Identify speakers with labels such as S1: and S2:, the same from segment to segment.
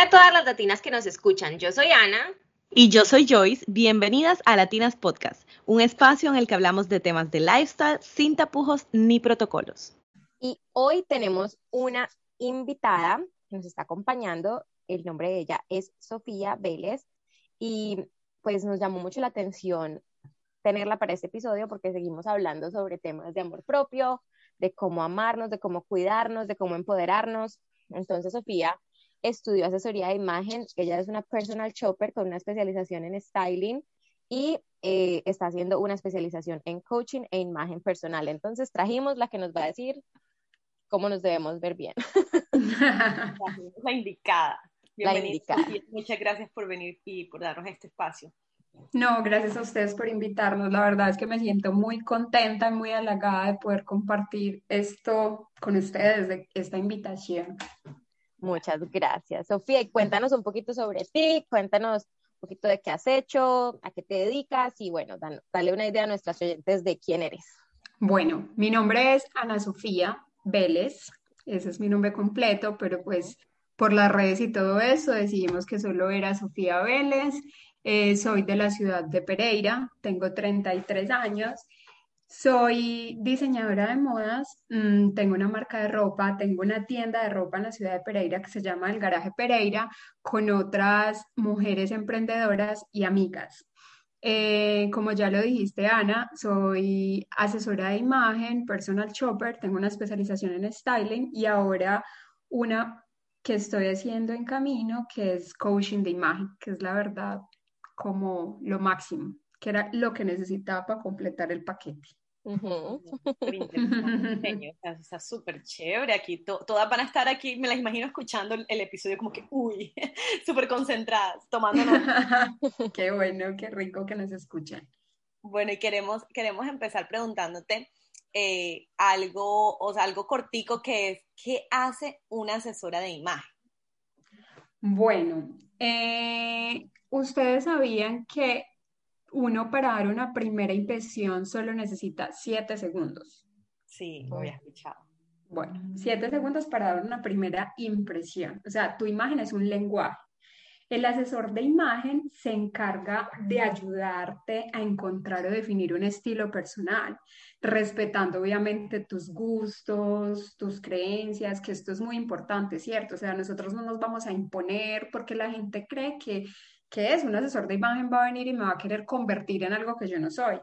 S1: Hola a todas las latinas que nos escuchan, yo soy Ana.
S2: Y yo soy Joyce, bienvenidas a Latinas Podcast, un espacio en el que hablamos de temas de lifestyle sin tapujos ni protocolos.
S1: Y hoy tenemos una invitada que nos está acompañando, el nombre de ella es Sofía Vélez, y pues nos llamó mucho la atención tenerla para este episodio porque seguimos hablando sobre temas de amor propio, de cómo amarnos, de cómo cuidarnos, de cómo empoderarnos. Entonces, Sofía estudió asesoría de imagen, ella es una personal shopper con una especialización en styling y eh, está haciendo una especialización en coaching e imagen personal. Entonces, trajimos la que nos va a decir cómo nos debemos ver bien.
S3: la indicada.
S1: La indicada.
S3: Muchas gracias por venir y por darnos este espacio.
S4: No, gracias a ustedes por invitarnos. La verdad es que me siento muy contenta y muy halagada de poder compartir esto con ustedes, de esta invitación.
S1: Muchas gracias, Sofía. Y cuéntanos un poquito sobre ti, cuéntanos un poquito de qué has hecho, a qué te dedicas y bueno, dale una idea a nuestras oyentes de quién eres.
S4: Bueno, mi nombre es Ana Sofía Vélez, ese es mi nombre completo, pero pues por las redes y todo eso decidimos que solo era Sofía Vélez eh, soy de la ciudad de Pereira, tengo 33 años, soy diseñadora de modas, mm, tengo una marca de ropa, tengo una tienda de ropa en la ciudad de Pereira que se llama El Garaje Pereira con otras mujeres emprendedoras y amigas. Eh, como ya lo dijiste, Ana, soy asesora de imagen, personal shopper, tengo una especialización en styling y ahora una que estoy haciendo en camino, que es coaching de imagen, que es la verdad como lo máximo, que era lo que necesitaba para completar el paquete.
S3: Está súper chévere aquí. todas van a estar aquí, me las imagino escuchando el, episodio como que, uy, súper concentradas, tomando
S4: qué bueno, qué rico que nos escuchan.
S3: Bueno, y queremos, queremos empezar preguntándote eh, algo, o sea, algo cortico que es, ¿qué hace una asesora de imagen?
S4: Bueno, eh, ¿Ustedes sabían que uno para dar una primera impresión solo necesita siete segundos?
S3: Sí, lo había escuchado.
S4: Bueno, siete segundos para dar una primera impresión. O sea, tu imagen es un lenguaje. El asesor de imagen se encarga de ayudarte a encontrar o definir un estilo personal, respetando obviamente tus gustos, tus creencias, que esto es muy importante, ¿cierto? O sea, nosotros no nos vamos a imponer porque la gente cree que ¿qué es? Un asesor de imagen va a venir y me va a querer convertir en algo que yo no soy.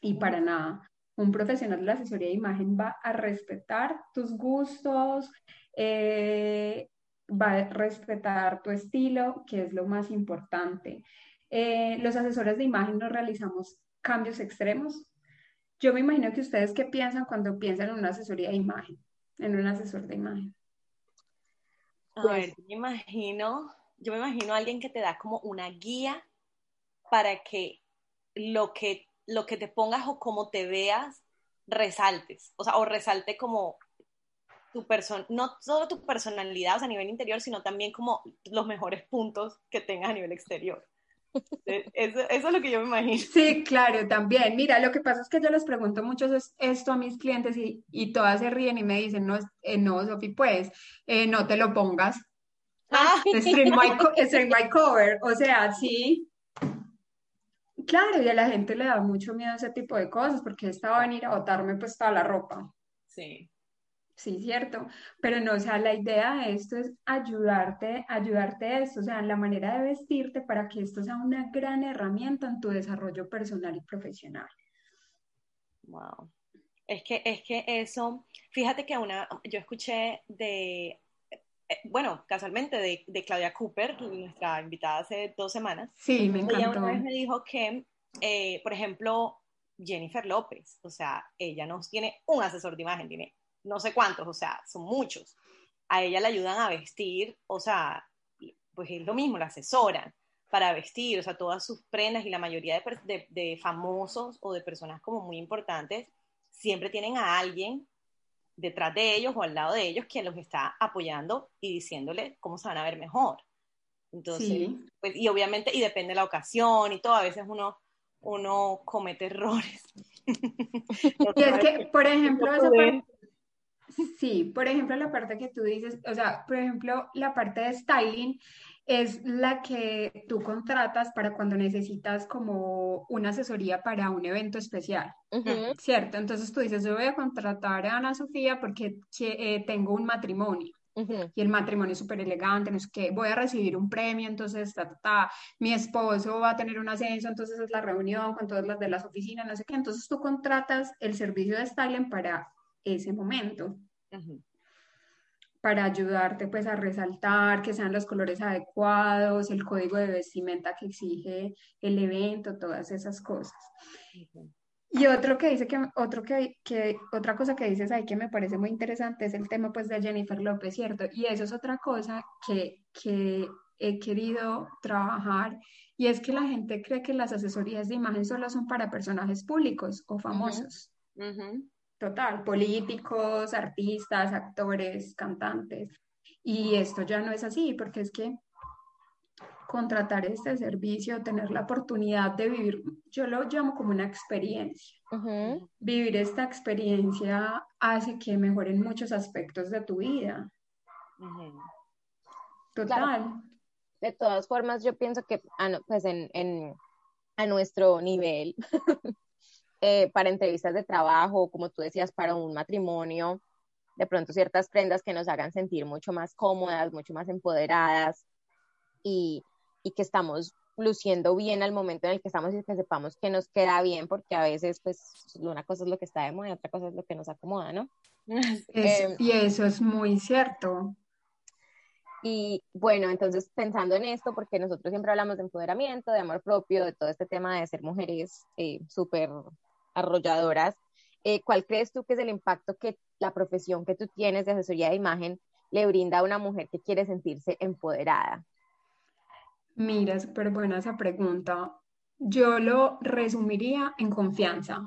S4: Y para nada. Un profesional de la asesoría de imagen va a respetar tus gustos, eh, va a respetar tu estilo, que es lo más importante. Eh, los asesores de imagen no realizamos cambios extremos. Yo me imagino que ustedes qué piensan cuando piensan en una asesoría de imagen, en un asesor de imagen.
S3: A ver, me imagino yo me imagino a alguien que te da como una guía para que lo que, lo que te pongas o como te veas resaltes, o sea, o resalte como tu persona, no solo tu personalidad a nivel interior, sino también como los mejores puntos que tengas a nivel exterior. E, eso, eso, es lo que yo me imagino.
S4: Sí, claro, también. Mira, lo que pasa es que yo les pregunto mucho esto a mis clientes y, y todas se ríen y me dicen, no, eh, no Sofi, pues, eh, no te lo pongas. Ah. String my, cover, o sea, sí. Claro, y a la gente le da mucho miedo ese tipo de cosas porque esta va a venir a botarme pues toda la ropa.
S3: Sí.
S4: Sí, cierto. Pero no, o sea, la idea de esto es ayudarte, ayudarte a esto, o sea, la manera de vestirte para que esto sea una gran herramienta en tu desarrollo personal y profesional.
S3: Wow. Es que, es que eso, fíjate que una, yo escuché de bueno, casualmente, de, Claudia Cooper, nuestra invitada hace dos semanas.
S4: Sí, me encantó.
S3: Ella una vez me dijo que, eh, por ejemplo, Jennifer López, o sea, ella no tiene un asesor de imagen, tiene no sé cuántos, o sea, son muchos. A ella le ayudan a vestir, o sea, pues es lo mismo, la asesoran para vestir, o sea, todas sus prendas y la mayoría de, de famosos o de personas como muy importantes siempre tienen a alguien detrás de ellos o al lado de ellos quien los está apoyando y diciéndole cómo se van a ver mejor. Entonces, pues, y obviamente, y depende de la ocasión y todo, a veces uno, uno comete errores.
S4: y es que, por ejemplo, Sí, por ejemplo, la parte que tú dices, o sea, por ejemplo, la parte de styling es la que tú contratas para cuando necesitas como una asesoría para un evento especial, ¿cierto? Entonces tú dices, yo voy a contratar a Ana Sofía porque eh, tengo un matrimonio. Y el matrimonio es súper elegante, no es que voy a recibir un premio, entonces mi esposo va a tener un ascenso, entonces es la reunión con todas las de las oficinas, no sé qué. Entonces tú contratas el servicio de styling para ese momento para ayudarte pues a resaltar que sean los colores adecuados, el código de vestimenta que exige el evento, todas esas cosas. Y otro que dice que, otro que, que, otra cosa que dices ahí que me parece muy interesante es el tema pues de Jennifer López, ¿cierto? Y eso es otra cosa que, que he querido trabajar y es que la gente cree que las asesorías de imagen solo son para personajes públicos o famosos. Total, políticos, artistas, actores, cantantes. Y esto ya no es así, porque es que contratar este servicio, tener la oportunidad de vivir, yo lo llamo como una experiencia. Vivir esta experiencia hace que mejoren muchos aspectos de tu vida. Total.
S1: De todas formas, yo pienso que ah, pues en, en, a nuestro nivel, Eh, para entrevistas de trabajo, como tú decías, para un matrimonio, de pronto ciertas prendas que nos hagan sentir mucho más cómodas, mucho más empoderadas y, y que estamos luciendo bien al momento en el que estamos y que sepamos que nos queda bien, porque a veces, pues, una cosa es lo que está de moda y otra cosa es lo que nos acomoda, ¿no?
S4: Em, y eso es muy cierto.
S1: Y bueno, entonces pensando en esto, porque nosotros siempre hablamos de empoderamiento, de amor propio, de todo este tema de ser mujeres eh, súper arrolladoras, eh, ¿cuál crees tú que es el impacto que la profesión que tú tienes de asesoría de imagen le brinda a una mujer que quiere sentirse empoderada?
S4: Mira, súper buena esa pregunta. Yo lo resumiría en confianza.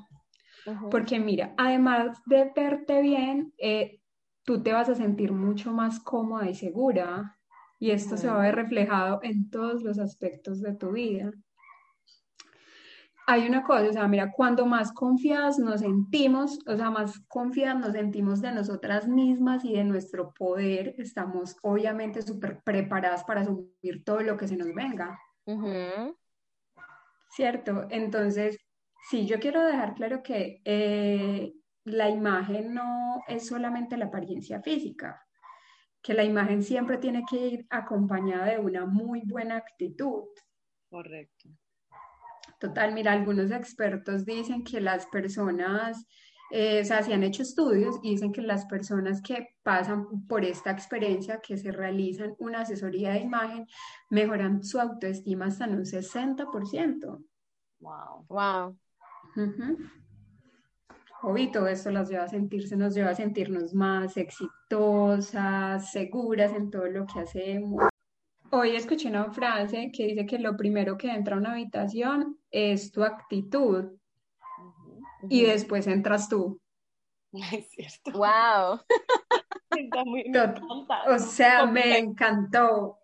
S4: Porque mira, además de verte bien, eh, tú te vas a sentir mucho más cómoda y segura. Y esto se va a ver reflejado en todos los aspectos de tu vida hay una cosa, o sea, mira, cuando más confiadas nos sentimos, o sea, más confiadas nos sentimos de nosotras mismas y de nuestro poder, estamos obviamente súper preparadas para asumir todo lo que se nos venga. ¿Cierto? Entonces, sí, yo quiero dejar claro que eh, la imagen no es solamente la apariencia física, que la imagen siempre tiene que ir acompañada de una muy buena actitud.
S3: Correcto.
S4: Total, mira, algunos expertos dicen que las personas, eh, o sea, se han hecho estudios y dicen que las personas que pasan por esta experiencia, que se realizan una asesoría de imagen, mejoran su autoestima hasta en un 60%.
S3: Wow.
S1: Wow.
S4: Uh todo esto las lleva a sentirse, nos lleva a sentirnos más exitosas, seguras en todo lo que hacemos. Hoy escuché una frase que dice que lo primero que entra a una habitación es tu actitud y después entras tú.
S3: Es cierto.
S1: Wow.
S4: o sea, me encantó.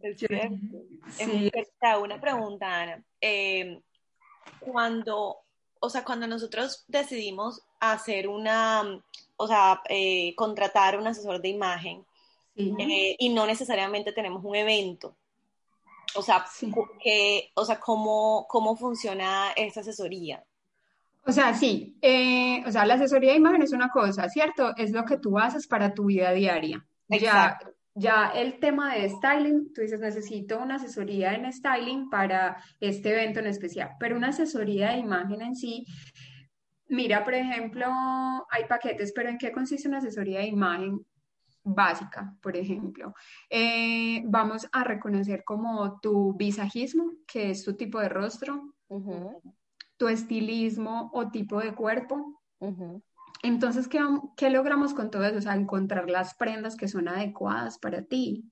S3: Es cierto. Sí. Una pregunta, Ana. Eh, cuando, o sea, cuando nosotros decidimos hacer una, o sea, eh, contratar un asesor de imagen, eh, y no necesariamente tenemos un evento. O sea, que, o sea ¿cómo, ¿cómo funciona esta asesoría?
S4: O sea, sí, eh, o sea, la asesoría de imagen es una cosa, ¿cierto? Es lo que tú haces para tu vida diaria. Ya, ya el tema de styling, tú dices, necesito una asesoría en styling para este evento en especial, pero una asesoría de imagen en sí, mira, por ejemplo, hay paquetes, pero ¿en qué consiste una asesoría de imagen? Básica, por ejemplo. Eh, vamos a reconocer como tu visajismo, que es tu tipo de rostro, tu estilismo o tipo de cuerpo. Entonces, ¿qué, ¿qué, logramos con todo eso? O sea, encontrar las prendas que son adecuadas para ti,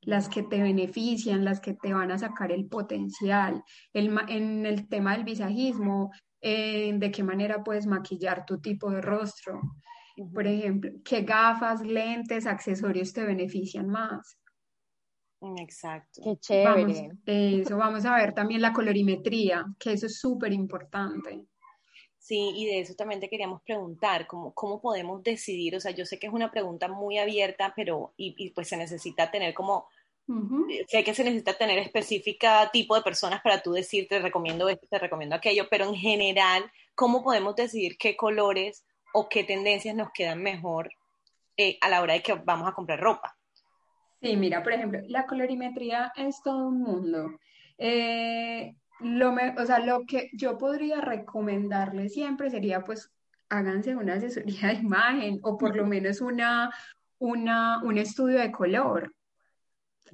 S4: las que te benefician, las que te van a sacar el potencial. El, en el tema del visajismo, eh, de qué manera puedes maquillar tu tipo de rostro, por ejemplo, qué gafas, lentes, accesorios te benefician más.
S3: Exacto.
S1: Qué chévere.
S4: Vamos, eso, vamos a ver también la colorimetría, que eso es súper importante.
S3: Sí, y de eso también te queríamos preguntar, ¿cómo, cómo podemos decidir? O sea, yo sé que es una pregunta muy abierta, pero y, y pues se necesita tener como,
S4: Ujú.
S3: sé que se necesita tener específica tipo de personas para tú decir, te recomiendo esto, te recomiendo aquello, pero en general, ¿cómo podemos decidir qué colores o qué tendencias nos quedan mejor eh, a la hora de que vamos a comprar ropa?
S4: Sí, mira, por ejemplo, la colorimetría es todo un mundo. Eh, lo me- o sea, lo que yo podría recomendarle siempre sería, pues, háganse una asesoría de imagen o por lo menos una, una, un estudio de color.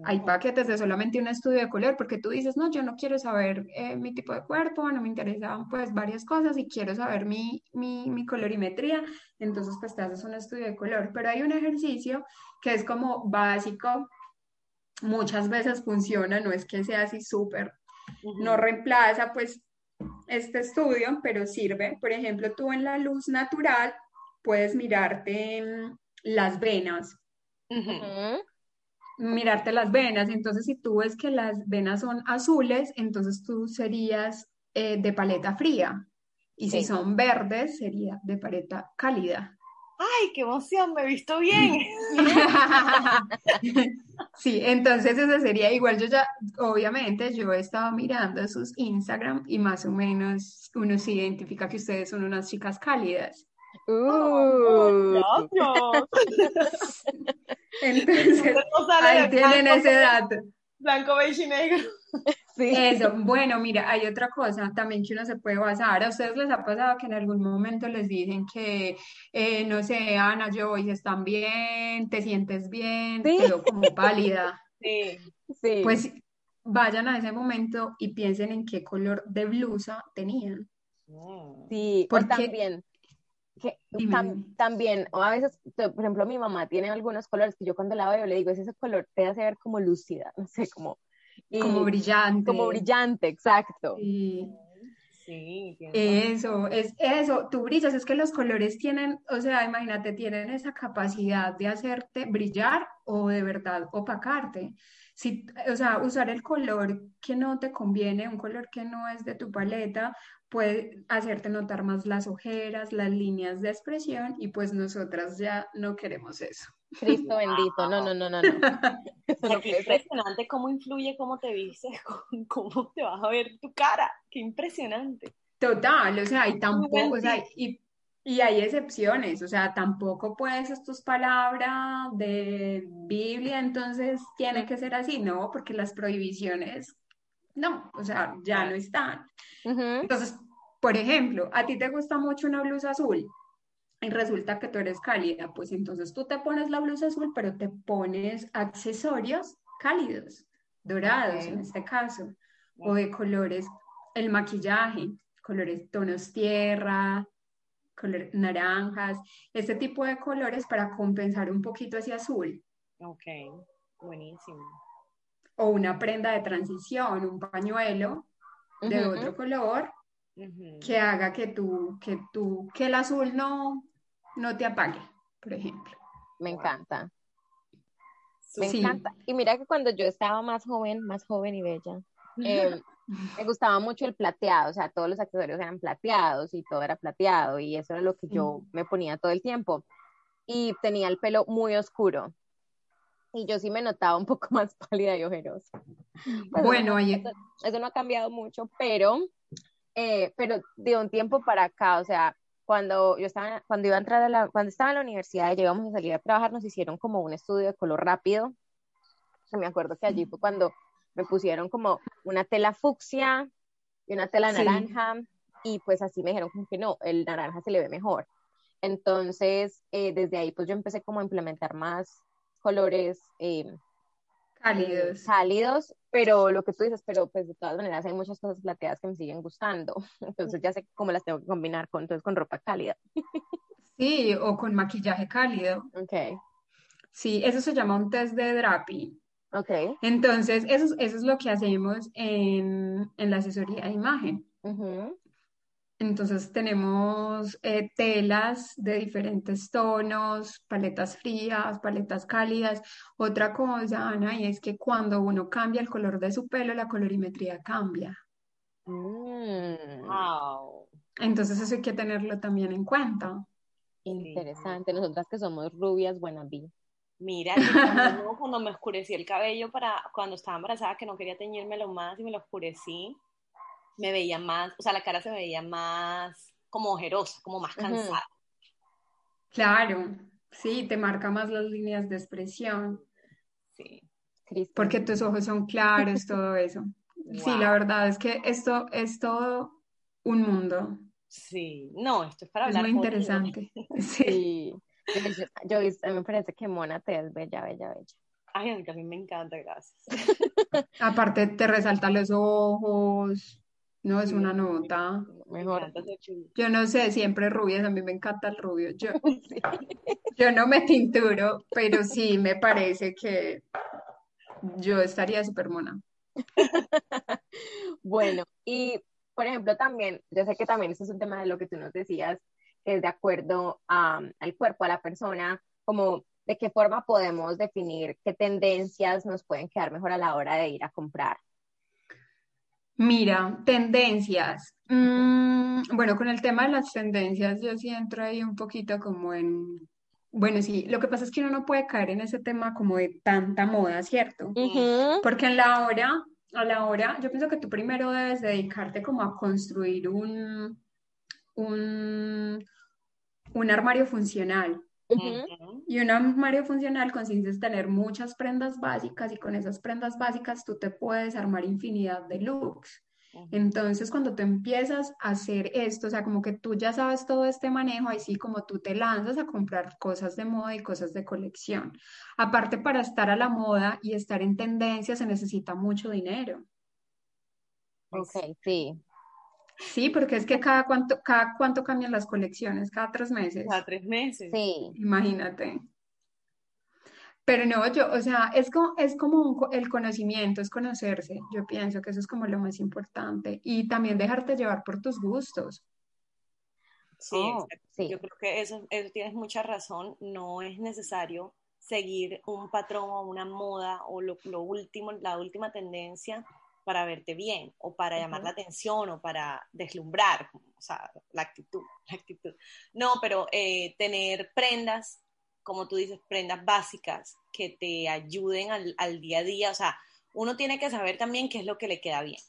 S4: Hay paquetes de solamente un estudio de color porque tú dices, no, yo no quiero saber eh, mi tipo de cuerpo, no me interesan pues varias cosas y quiero saber mi, mi, mi colorimetría, entonces pues te haces un estudio de color. Pero hay un ejercicio que es como básico, muchas veces funciona, no es que sea así súper, no reemplaza pues este estudio, pero sirve. Por ejemplo, tú en la luz natural puedes mirarte mm, las venas.
S3: Ujú.
S4: Mirarte las venas. Entonces, si tú ves que las venas son azules, entonces tú serías eh, de paleta fría. Y si son verdes, sería de paleta cálida.
S3: ¡Ay, qué emoción! Me he visto bien.
S4: Sí, entonces ese sería igual. Yo ya, obviamente, yo he estado mirando sus Instagram y más o menos uno se identifica que ustedes son unas chicas cálidas.
S1: Uh,
S3: Gracias.
S4: Entonces,
S3: No
S4: ahí
S3: de
S4: tienen
S3: blanco,
S4: ese dato.
S3: blanco, beige y negro.
S1: sí.
S4: Eso, bueno, mira, hay otra cosa también que uno se puede basar. ¿A ustedes les ha pasado que en algún momento les dicen que, eh, no sé, Ana, Joyce, están bien, te sientes bien,
S1: Sí.
S4: veo como pálida?
S3: Sí.
S1: Sí.
S4: Pues vayan a ese momento y piensen en qué color de blusa tenían.
S1: Sí,
S4: Porque-
S1: también, que tam- también, o a veces, por ejemplo, mi mamá tiene algunos colores que yo cuando la veo le digo, es ese color te hace ver como lúcida, no sé, como, y-
S4: Como brillante.
S1: como brillante, exacto.
S4: Sí.
S3: Sí.
S4: Eso, es eso, tú brillas, es que los colores tienen, o sea, imagínate, tienen esa capacidad de hacerte brillar o de verdad opacarte. Si, o sea, usar el color que no te conviene, un color que no es de tu paleta, puede hacerte notar más las ojeras, las líneas de expresión y pues nosotras ya no queremos eso.
S1: Cristo bendito, no, no, no, no, no.
S3: Qué impresionante cómo influye cómo te vistes, cómo te vas a ver tu cara. Qué impresionante.
S4: Total, o sea, y tampoco, o sea, y, y hay excepciones, o sea, tampoco puedes, esto es palabra de Biblia, entonces tiene que ser así, no, porque las prohibiciones, no, o sea, ya no están.
S1: Ujú.
S4: Entonces, por ejemplo, a ti te gusta mucho una blusa azul y resulta que tú eres cálida, pues entonces tú te pones la blusa azul, pero te pones accesorios cálidos, dorados en
S1: Ok.
S4: este caso, o de colores, el maquillaje, colores tonos tierra, naranjas, este tipo de colores para compensar un poquito ese azul.
S3: Ok, buenísimo.
S4: O una prenda de transición, un pañuelo de otro color que haga que tú, que tú, que el azul no, no te apague, por ejemplo.
S1: Me encanta, me
S4: Sí.
S1: encanta. Y mira que cuando yo estaba más joven, más joven y bella, eh, me gustaba mucho el plateado, o sea, todos los accesorios eran plateados y todo era plateado y eso era lo que yo me ponía todo el tiempo. Y tenía el pelo muy oscuro y yo sí me notaba un poco más pálida y ojerosa. Pues,
S4: Bueno,
S1: eso, eso- eso no ha cambiado mucho, pero, eh, pero de un tiempo para acá, o sea, cuando yo estaba, cuando iba a entrar a la, cuando estaba en la universidad y llegamos a salir a trabajar, nos hicieron como un estudio de color rápido. O sea, me acuerdo que allí fue cuando me pusieron como una tela fucsia y una tela
S4: Sí.
S1: naranja, y pues así me dijeron como que no, el naranja se le ve mejor. Entonces, eh, desde ahí pues yo empecé como a implementar más colores eh,
S4: Cálidos.
S1: cálidos, pero lo que tú dices, pero pues de todas maneras hay muchas cosas plateadas que me siguen gustando, entonces ya sé cómo las tengo que combinar con, entonces, con ropa cálida.
S4: Sí, o con maquillaje cálido.
S1: Ok,
S4: Sí, eso se llama un test de Drapi.
S1: Ok,
S4: Entonces, eso, es- eso es lo que hacemos en, en la asesoría de imagen. Entonces tenemos eh, telas de diferentes tonos, paletas frías, paletas cálidas. Otra cosa, Ana, y es que cuando uno cambia el color de su pelo, la colorimetría cambia.
S1: mm,
S3: Wow.
S4: Entonces eso hay que tenerlo también en cuenta.
S1: Interesante, nosotras que somos rubias, buenas vi.
S3: Mira, cuando, cuando me oscurecí el cabello para cuando estaba embarazada, que no quería teñírmelo más y me lo oscurecí, me veía más, o sea, la cara se veía más como ojerosa, como más cansada.
S4: Claro, sí, te marca más las líneas de expresión.
S3: Sí.
S4: Porque tus ojos son claros, todo eso. Sí, la verdad es que esto es todo un mundo.
S3: Sí, no, esto es para hablar.
S4: Es muy interesante. Sí.
S1: Yo, a mí me parece que Mona te es bella, bella, bella.
S3: Ay, a mí también me encanta, gracias.
S4: Aparte te resalta los ojos, no es una nota.
S1: Mejor.
S4: Yo no sé, siempre rubias, a mí me encanta el rubio. Yo, yo no me tinturo, pero sí me parece que yo estaría súper mona.
S1: bueno, y por ejemplo también, yo sé que también eso es un tema de lo que tú nos decías, es de acuerdo al cuerpo, a la persona, como de qué forma podemos definir qué tendencias nos pueden quedar mejor a la hora de ir a comprar.
S4: Mira, tendencias. Mm, bueno, con el tema de las tendencias, yo sí entro ahí un poquito como en, bueno, sí, lo que pasa es que uno no puede caer en ese tema como de tanta moda, ¿cierto? Porque en la hora, a la hora, yo pienso que tú primero debes dedicarte como a construir un, un, un armario funcional. Y un armario funcional consiste en tener muchas prendas básicas y con esas prendas básicas tú te puedes armar infinidad de looks. Entonces, cuando tú empiezas a hacer esto, o sea, como que tú ya sabes todo este manejo, ahí sí como tú te lanzas a comprar cosas de moda y cosas de colección. Aparte, para estar a la moda y estar en tendencia se necesita mucho dinero.
S1: Ok, sí.
S4: Sí, porque es que cada cuánto, cada cuánto cambian las colecciones, cada tres meses.
S3: Cada tres meses.
S1: Sí.
S4: Imagínate. Pero no, yo, o sea, es como, es como el conocimiento, es conocerse. Yo pienso que eso es como lo más importante. Y también dejarte llevar por tus gustos.
S3: Sí, oh, sí. yo creo que eso, eso, tienes mucha razón. No es necesario seguir un patrón o una moda o lo, lo último, la última tendencia para verte bien o para llamar la atención o para deslumbrar, o sea, la actitud, la actitud. No, pero eh, tener prendas, como tú dices, prendas básicas que te ayuden al, al, día a día, o sea, uno tiene que saber también qué es lo que le queda bien.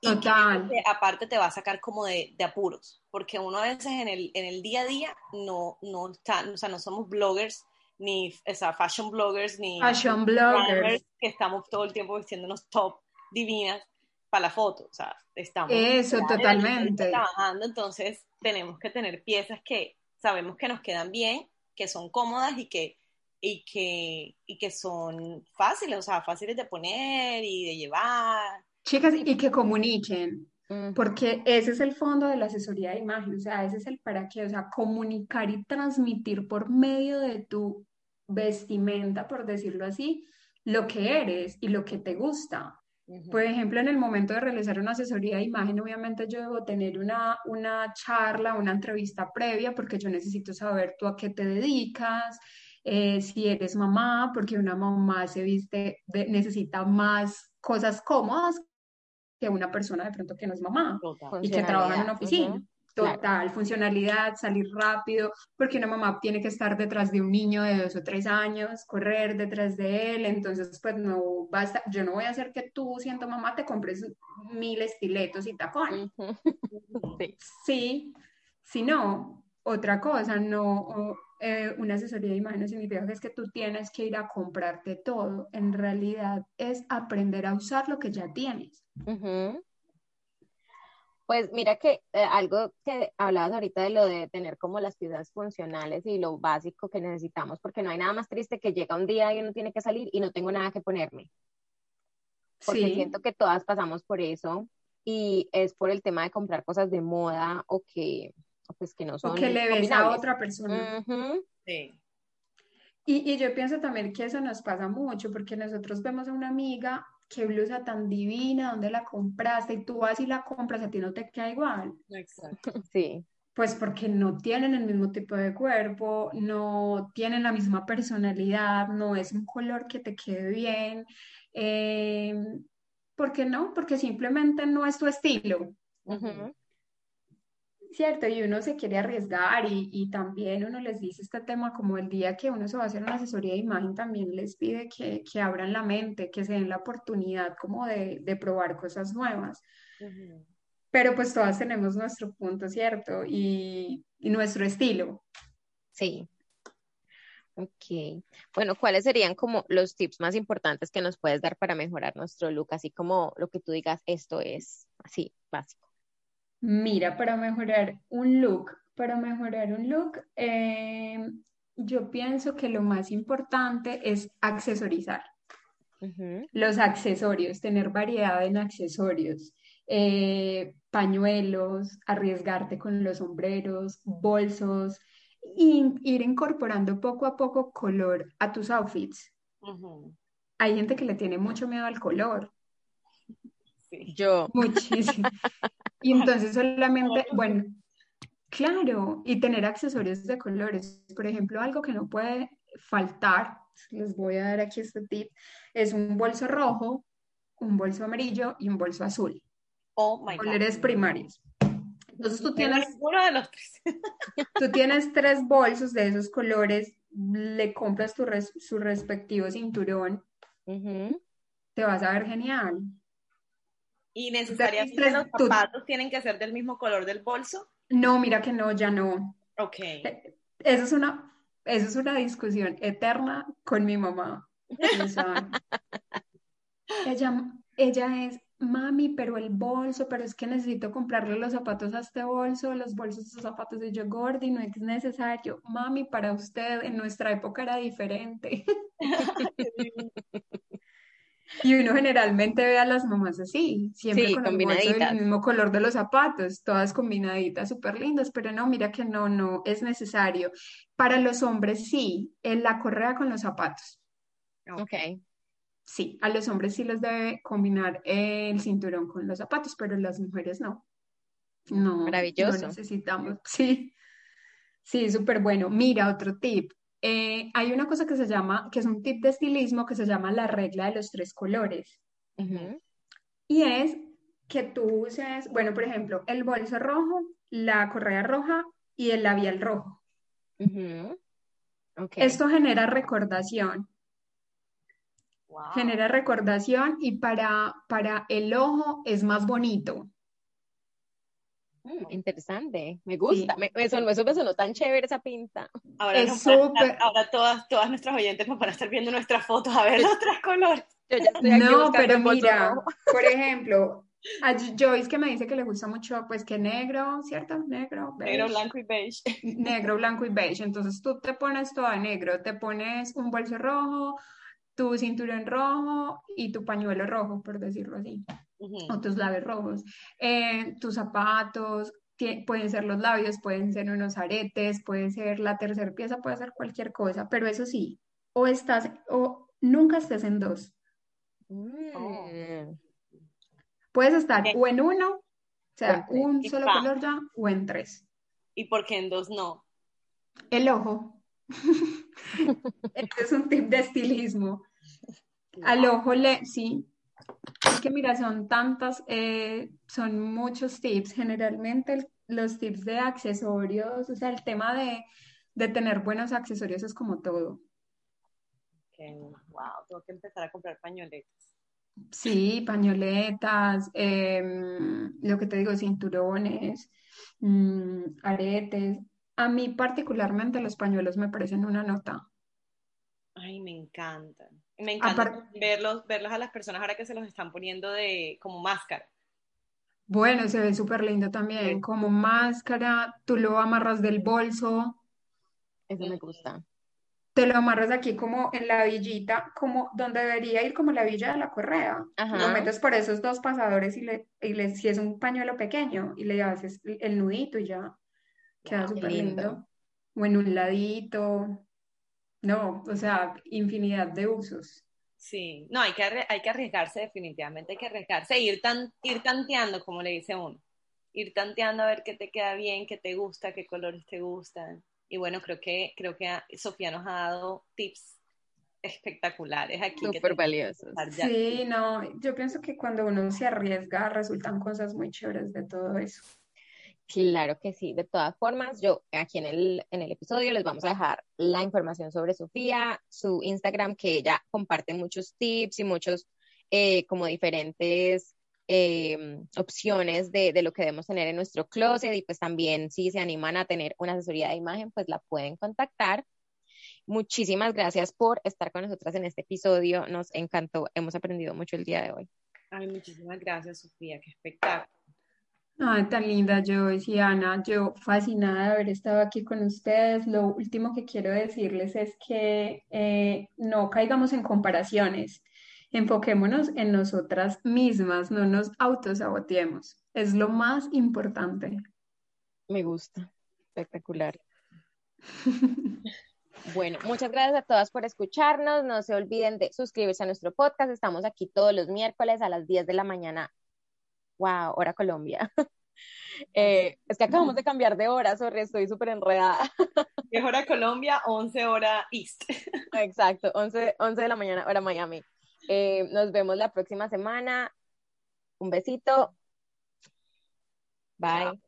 S3: Y Que, aparte te va a sacar como de, de, apuros, porque uno a veces en el, en el día a día no, no está, o sea, no somos bloggers, ni o sea, fashion bloggers, ni
S4: fashion bloggers
S3: que estamos todo el tiempo vistiéndonos top divinas para la foto, o sea, estamos
S4: Eso, totalmente.
S3: trabajando, entonces tenemos que tener piezas que sabemos que nos quedan bien, que son cómodas y que, y que, y que son fáciles, o sea, fáciles de poner y de llevar.
S4: Chicas, y que comuniquen, porque ese es el fondo de la asesoría de imagen, o sea, ese es el para qué, o sea, comunicar y transmitir por medio de tu vestimenta, por decirlo así, lo que eres y lo que te gusta. Por ejemplo, en el momento de realizar una asesoría de imagen, obviamente yo debo tener una, una charla, una entrevista previa, porque yo necesito saber tú a qué te dedicas, eh, si eres mamá, porque una mamá se viste, necesita más cosas cómodas que una persona de pronto que no es mamá y que trabaja en una oficina. Total, funcionalidad, salir rápido, porque una mamá tiene que estar detrás de un niño de dos o tres años, correr detrás de él, entonces pues no basta, yo no voy a hacer que tú siendo mamá te compres mil estiletos y tacones. sí. sí, si no, otra cosa, no, eh, una asesoría de imagen significa que es que tú tienes que ir a comprarte todo, en realidad es aprender a usar lo que ya tienes.
S1: Pues mira que eh, algo que hablabas ahorita de lo de tener como las piezas funcionales y lo básico que necesitamos, porque no hay nada más triste que llega un día y uno tiene que salir y no tengo nada que ponerme. Porque siento que todas pasamos por eso y es por el tema de comprar cosas de moda o que, pues que no son.
S4: O que le ves a otra persona. Sí. Y, y yo pienso también que eso nos pasa mucho, porque nosotros vemos a una amiga qué blusa tan divina, ¿dónde la compraste? Y tú vas y la compras, a ti no te queda igual.
S3: Exacto.
S1: Sí.
S4: Pues porque no tienen el mismo tipo de cuerpo, no tienen la misma personalidad, no es un color que te quede bien. Eh, ¿Por qué no? Porque simplemente no es tu estilo. Cierto, y uno se quiere arriesgar y, y, también uno les dice este tema como el día que uno se va a hacer una asesoría de imagen, también les pide que, que abran la mente, que se den la oportunidad como de, de probar cosas nuevas. Pero pues todas tenemos nuestro punto, ¿cierto? Y, y nuestro estilo.
S1: Sí. Ok. Bueno, ¿cuáles serían como los tips más importantes que nos puedes dar para mejorar nuestro look? Así como lo que tú digas, esto es así, básico.
S4: Mira, para mejorar un look, para mejorar un look, eh, yo pienso que lo más importante es accesorizar. Los accesorios, tener variedad en accesorios, eh, pañuelos, arriesgarte con los sombreros, bolsos, ir incorporando poco a poco color a tus outfits. Hay gente que le tiene mucho miedo al color.
S1: Yo.
S4: Muchísimo. Y entonces solamente, bueno, claro, y tener accesorios de colores. Por ejemplo, algo que no puede faltar, les voy a dar aquí este tip, es un bolso rojo, un bolso amarillo y un bolso azul.
S3: Oh my
S4: Colores primarios. Entonces tú tienes,
S3: uno de los tres.
S4: tú tienes tres bolsos de esos colores, le compras tu su respectivo cinturón, te vas a ver genial.
S3: ¿Y necesariamente los zapatos tienen que ser del mismo color del bolso?
S4: No, mira que no, ya no.
S3: Ok.
S4: Eh, eso es una, eso es una discusión eterna con mi mamá. ella, ella es mami, pero el bolso, pero es que necesito comprarle los zapatos a este bolso, los bolsos, los zapatos de yo Gordy, no es necesario. Mami, para usted, en nuestra época era diferente. y uno generalmente ve a las mamás así, siempre con el bolso del mismo color de los zapatos, todas combinaditas, súper lindas, pero no, mira que no, no es necesario. Para los hombres sí, en la correa con los zapatos.
S1: Ok
S4: sí, a los hombres sí les debe combinar el cinturón con los zapatos, pero las mujeres no. No,
S1: Maravilloso.
S4: no necesitamos. Sí, sí, súper bueno. Mira, otro tip. Eh, hay una cosa que se llama, que es un tip de estilismo que se llama la regla de los tres colores. Y es que tú uses, bueno, por ejemplo, el bolso rojo, la correa roja y el labial rojo. Esto genera recordación genera recordación y para, para el ojo es más bonito.
S1: Mm, interesante, me gusta, eso, eso me sonó tan chévere esa pinta.
S3: Ahora, es súper... ahora todas, todas nuestras oyentes nos van a estar viendo nuestras fotos a ver los tres colores.
S4: no, pero mira, por ejemplo, a Joyce que me dice que le gusta mucho, pues que negro, ¿cierto? Negro,
S3: beige. Negro, blanco y beige.
S4: Negro, blanco y beige. Entonces tú te pones todo negro, te pones un bolso rojo, tu cinturón rojo y tu pañuelo rojo, por decirlo así, o tus labios rojos, eh, tus zapatos, pueden ser los labios, pueden ser unos aretes, puede ser la tercera pieza, puede ser cualquier cosa, pero eso sí, o estás, o nunca estés en dos. Mm. Puedes estar o en uno, o sea, un solo color ya, o en tres.
S3: ¿Y por qué en dos no?
S4: El ojo. este es un tip de estilismo. Al ojo le, sí. Que mira, son tantas, eh, son muchos tips. Generalmente los tips de accesorios, o sea, el tema de, tener buenos accesorios es como todo.
S3: wow, tengo que empezar a comprar pañoletas.
S4: Sí, pañoletas, em, lo que te digo, cinturones, mm, aretes. A mí particularmente los pañuelos me parecen una nota.
S3: Ay, me encantan. Me encanta verlos, verlos a las personas ahora que se los están poniendo de como máscara.
S4: Bueno, se ve súper lindo también, como máscara, tú lo amarras del bolso.
S1: Eso me gusta.
S4: Te lo amarras aquí como en la villita, como donde debería ir como la villa de la correa. Lo metes por esos dos pasadores y le, y le, si es un pañuelo pequeño, y le haces el nudito y ya. Queda súper lindo. O en un ladito. No, o sea, infinidad de usos.
S3: Sí, no, hay que, hay que arriesgarse definitivamente, hay que arriesgarse, ir, tan, ir tanteando, como le dice uno, ir tanteando a ver qué te queda bien, qué te gusta, qué colores te gustan. Y bueno, creo que, creo que Sofía nos ha dado tips espectaculares aquí.
S1: Súper valiosos.
S4: Sí, no, yo pienso que cuando uno se arriesga resultan cosas muy chéveres de todo eso.
S1: Claro que sí. De todas formas, yo aquí en el, en el episodio les vamos a dejar la información sobre Sofía, su Instagram, que ella comparte muchos tips y muchos eh, como diferentes eh, opciones de, de, lo que debemos tener en nuestro closet y pues también si se animan a tener una asesoría de imagen, pues la pueden contactar. Muchísimas gracias por estar con nosotras en este episodio. Nos encantó. Hemos aprendido mucho el día de hoy.
S3: Ay, muchísimas gracias, Sofía. Qué espectáculo.
S4: Ay, tan linda Joyce y Ana. Yo fascinada de haber estado aquí con ustedes. Lo último que quiero decirles es que eh, no caigamos en comparaciones. Enfoquémonos en nosotras mismas, no nos autosaboteemos. Es lo más importante.
S1: Me gusta. Espectacular. Bueno, muchas gracias a todas por escucharnos. No se olviden de suscribirse a nuestro podcast. Estamos aquí todos los miércoles a las 10 de la mañana. Wow, hora Colombia. Eh, es que acabamos de cambiar de hora, sorry, estoy súper enredada.
S3: Es hora Colombia, 11 hora East.
S1: Exacto, 11, 11 de la mañana, hora Miami. Eh, nos vemos la próxima semana. Un besito. Bye.